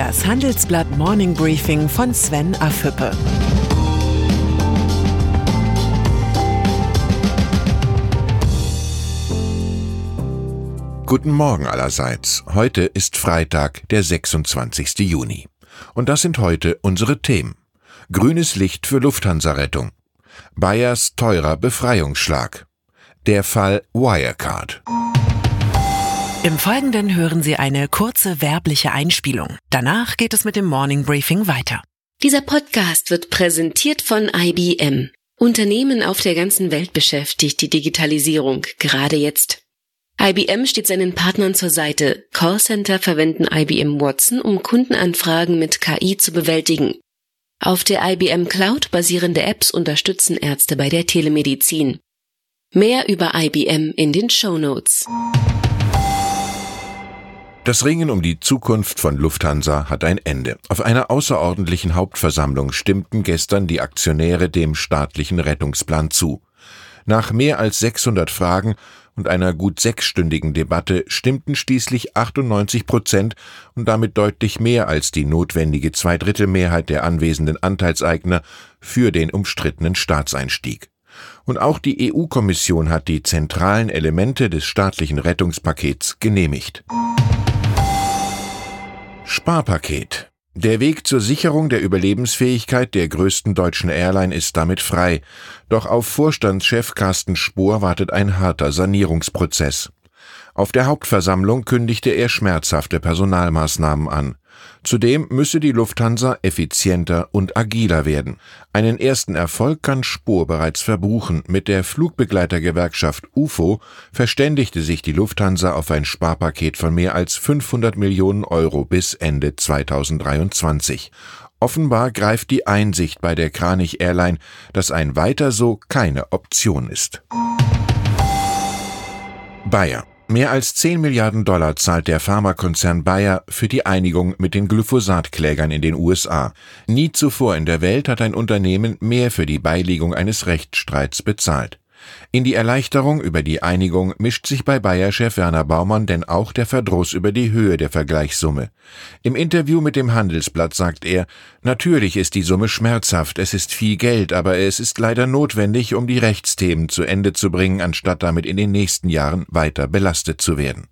Das Handelsblatt Morning Briefing von Sven Afüppe. Guten Morgen allerseits. Heute ist Freitag, der 26. Juni. Und das sind heute unsere Themen. Grünes Licht für Lufthansa-Rettung. Bayers teurer Befreiungsschlag. Der Fall Wirecard. Im Folgenden hören Sie eine kurze werbliche Einspielung. Danach geht es mit dem Morning Briefing weiter. Dieser Podcast wird präsentiert von IBM. Unternehmen auf der ganzen Welt beschäftigt die Digitalisierung gerade jetzt. IBM steht seinen Partnern zur Seite. Callcenter verwenden IBM Watson, um Kundenanfragen mit KI zu bewältigen. Auf der IBM Cloud basierende Apps unterstützen Ärzte bei der Telemedizin. Mehr über IBM in den Show Notes. Das Ringen um die Zukunft von Lufthansa hat ein Ende. Auf einer außerordentlichen Hauptversammlung stimmten gestern die Aktionäre dem staatlichen Rettungsplan zu. Nach mehr als 600 Fragen und einer gut sechsstündigen Debatte stimmten schließlich 98 Prozent und damit deutlich mehr als die notwendige Zweidrittelmehrheit der anwesenden Anteilseigner für den umstrittenen Staatseinstieg. Und auch die EU-Kommission hat die zentralen Elemente des staatlichen Rettungspakets genehmigt. Sparpaket. Der Weg zur Sicherung der Überlebensfähigkeit der größten deutschen Airline ist damit frei. Doch auf Vorstandschef Carsten Spohr wartet ein harter Sanierungsprozess. Auf der Hauptversammlung kündigte er schmerzhafte Personalmaßnahmen an. Zudem müsse die Lufthansa effizienter und agiler werden. Einen ersten Erfolg kann Spohr bereits verbuchen. Mit der Flugbegleitergewerkschaft UFO verständigte sich die Lufthansa auf ein Sparpaket von mehr als 500 Millionen Euro bis Ende 2023. Offenbar greift die Einsicht bei der Kranich Airline, dass ein weiter so keine Option ist. Bayer Mehr als 10 Milliarden Dollar zahlt der Pharmakonzern Bayer für die Einigung mit den Glyphosatklägern in den USA. Nie zuvor in der Welt hat ein Unternehmen mehr für die Beilegung eines Rechtsstreits bezahlt. In die Erleichterung über die Einigung mischt sich bei Bayer-Chef Werner Baumann denn auch der Verdruss über die Höhe der Vergleichssumme. Im Interview mit dem Handelsblatt sagt er, natürlich ist die Summe schmerzhaft, es ist viel Geld, aber es ist leider notwendig, um die Rechtsthemen zu Ende zu bringen, anstatt damit in den nächsten Jahren weiter belastet zu werden.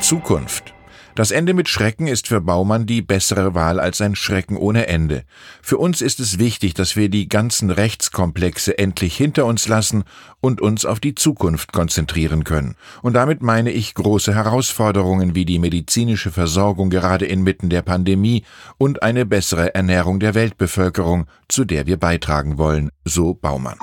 Zukunft das Ende mit Schrecken ist für Baumann die bessere Wahl als ein Schrecken ohne Ende. Für uns ist es wichtig, dass wir die ganzen Rechtskomplexe endlich hinter uns lassen und uns auf die Zukunft konzentrieren können. Und damit meine ich große Herausforderungen wie die medizinische Versorgung gerade inmitten der Pandemie und eine bessere Ernährung der Weltbevölkerung, zu der wir beitragen wollen, so Baumann.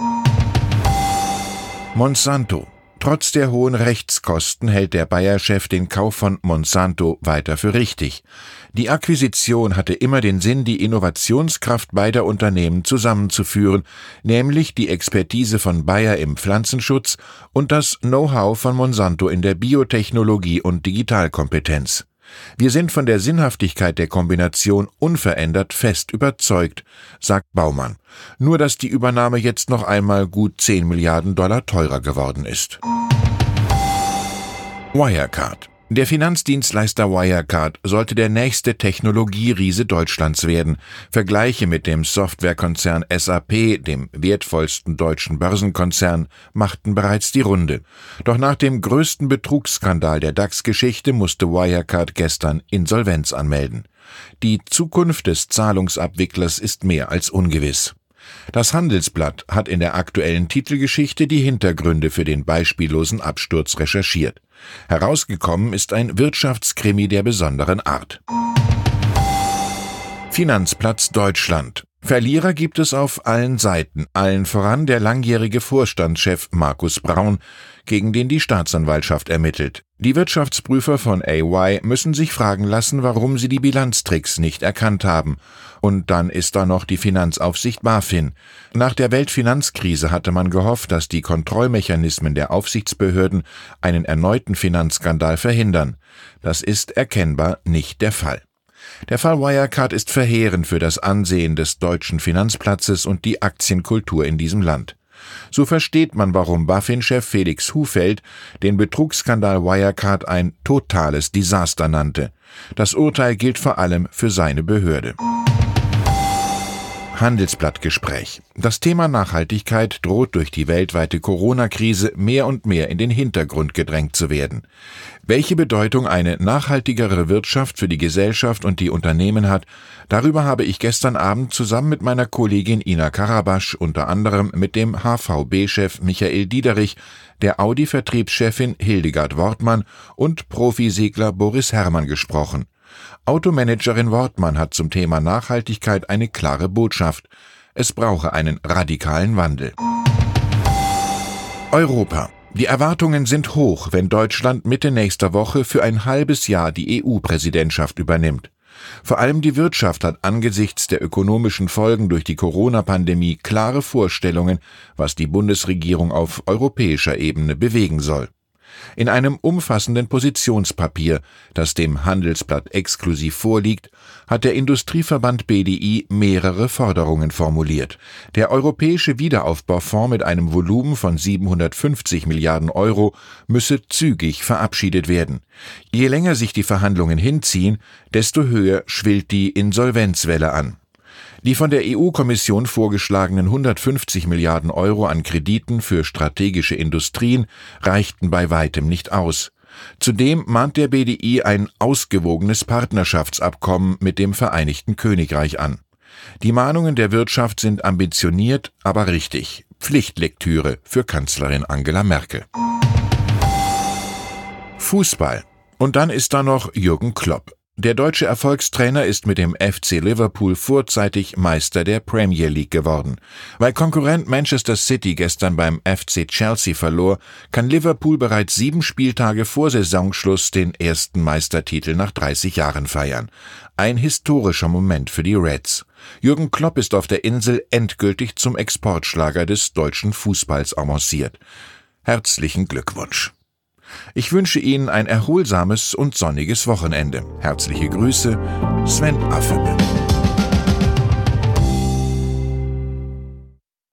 Monsanto Trotz der hohen Rechtskosten hält der Bayer-Chef den Kauf von Monsanto weiter für richtig. Die Akquisition hatte immer den Sinn, die Innovationskraft beider Unternehmen zusammenzuführen, nämlich die Expertise von Bayer im Pflanzenschutz und das Know-how von Monsanto in der Biotechnologie und Digitalkompetenz. Wir sind von der Sinnhaftigkeit der Kombination unverändert fest überzeugt, sagt Baumann. Nur dass die Übernahme jetzt noch einmal gut 10 Milliarden Dollar teurer geworden ist. Wirecard der Finanzdienstleister Wirecard sollte der nächste Technologieriese Deutschlands werden. Vergleiche mit dem Softwarekonzern SAP, dem wertvollsten deutschen Börsenkonzern, machten bereits die Runde. Doch nach dem größten Betrugsskandal der DAX-Geschichte musste Wirecard gestern Insolvenz anmelden. Die Zukunft des Zahlungsabwicklers ist mehr als ungewiss. Das Handelsblatt hat in der aktuellen Titelgeschichte die Hintergründe für den beispiellosen Absturz recherchiert. Herausgekommen ist ein Wirtschaftskrimi der besonderen Art. Finanzplatz Deutschland. Verlierer gibt es auf allen Seiten, allen voran der langjährige Vorstandschef Markus Braun, gegen den die Staatsanwaltschaft ermittelt. Die Wirtschaftsprüfer von AY müssen sich fragen lassen, warum sie die Bilanztricks nicht erkannt haben. Und dann ist da noch die Finanzaufsicht BaFin. Nach der Weltfinanzkrise hatte man gehofft, dass die Kontrollmechanismen der Aufsichtsbehörden einen erneuten Finanzskandal verhindern. Das ist erkennbar nicht der Fall. Der Fall Wirecard ist verheerend für das Ansehen des deutschen Finanzplatzes und die Aktienkultur in diesem Land. So versteht man, warum Buffin-Chef Felix Hufeld den Betrugsskandal Wirecard ein totales Desaster nannte. Das Urteil gilt vor allem für seine Behörde. Handelsblattgespräch. Das Thema Nachhaltigkeit droht durch die weltweite Corona-Krise mehr und mehr in den Hintergrund gedrängt zu werden. Welche Bedeutung eine nachhaltigere Wirtschaft für die Gesellschaft und die Unternehmen hat, darüber habe ich gestern Abend zusammen mit meiner Kollegin Ina Karabasch, unter anderem mit dem HVB-Chef Michael Diederich, der Audi-Vertriebschefin Hildegard Wortmann und Profisegler Boris Herrmann gesprochen. Automanagerin Wortmann hat zum Thema Nachhaltigkeit eine klare Botschaft. Es brauche einen radikalen Wandel. Europa. Die Erwartungen sind hoch, wenn Deutschland Mitte nächster Woche für ein halbes Jahr die EU-Präsidentschaft übernimmt. Vor allem die Wirtschaft hat angesichts der ökonomischen Folgen durch die Corona-Pandemie klare Vorstellungen, was die Bundesregierung auf europäischer Ebene bewegen soll. In einem umfassenden Positionspapier, das dem Handelsblatt exklusiv vorliegt, hat der Industrieverband BDI mehrere Forderungen formuliert. Der Europäische Wiederaufbaufonds mit einem Volumen von 750 Milliarden Euro müsse zügig verabschiedet werden. Je länger sich die Verhandlungen hinziehen, desto höher schwillt die Insolvenzwelle an. Die von der EU-Kommission vorgeschlagenen 150 Milliarden Euro an Krediten für strategische Industrien reichten bei weitem nicht aus. Zudem mahnt der BDI ein ausgewogenes Partnerschaftsabkommen mit dem Vereinigten Königreich an. Die Mahnungen der Wirtschaft sind ambitioniert, aber richtig. Pflichtlektüre für Kanzlerin Angela Merkel. Fußball. Und dann ist da noch Jürgen Klopp. Der deutsche Erfolgstrainer ist mit dem FC Liverpool vorzeitig Meister der Premier League geworden. Weil Konkurrent Manchester City gestern beim FC Chelsea verlor, kann Liverpool bereits sieben Spieltage vor Saisonschluss den ersten Meistertitel nach 30 Jahren feiern. Ein historischer Moment für die Reds. Jürgen Klopp ist auf der Insel endgültig zum Exportschlager des deutschen Fußballs avanciert. Herzlichen Glückwunsch. Ich wünsche Ihnen ein erholsames und sonniges Wochenende. Herzliche Grüße, Sven Affebe.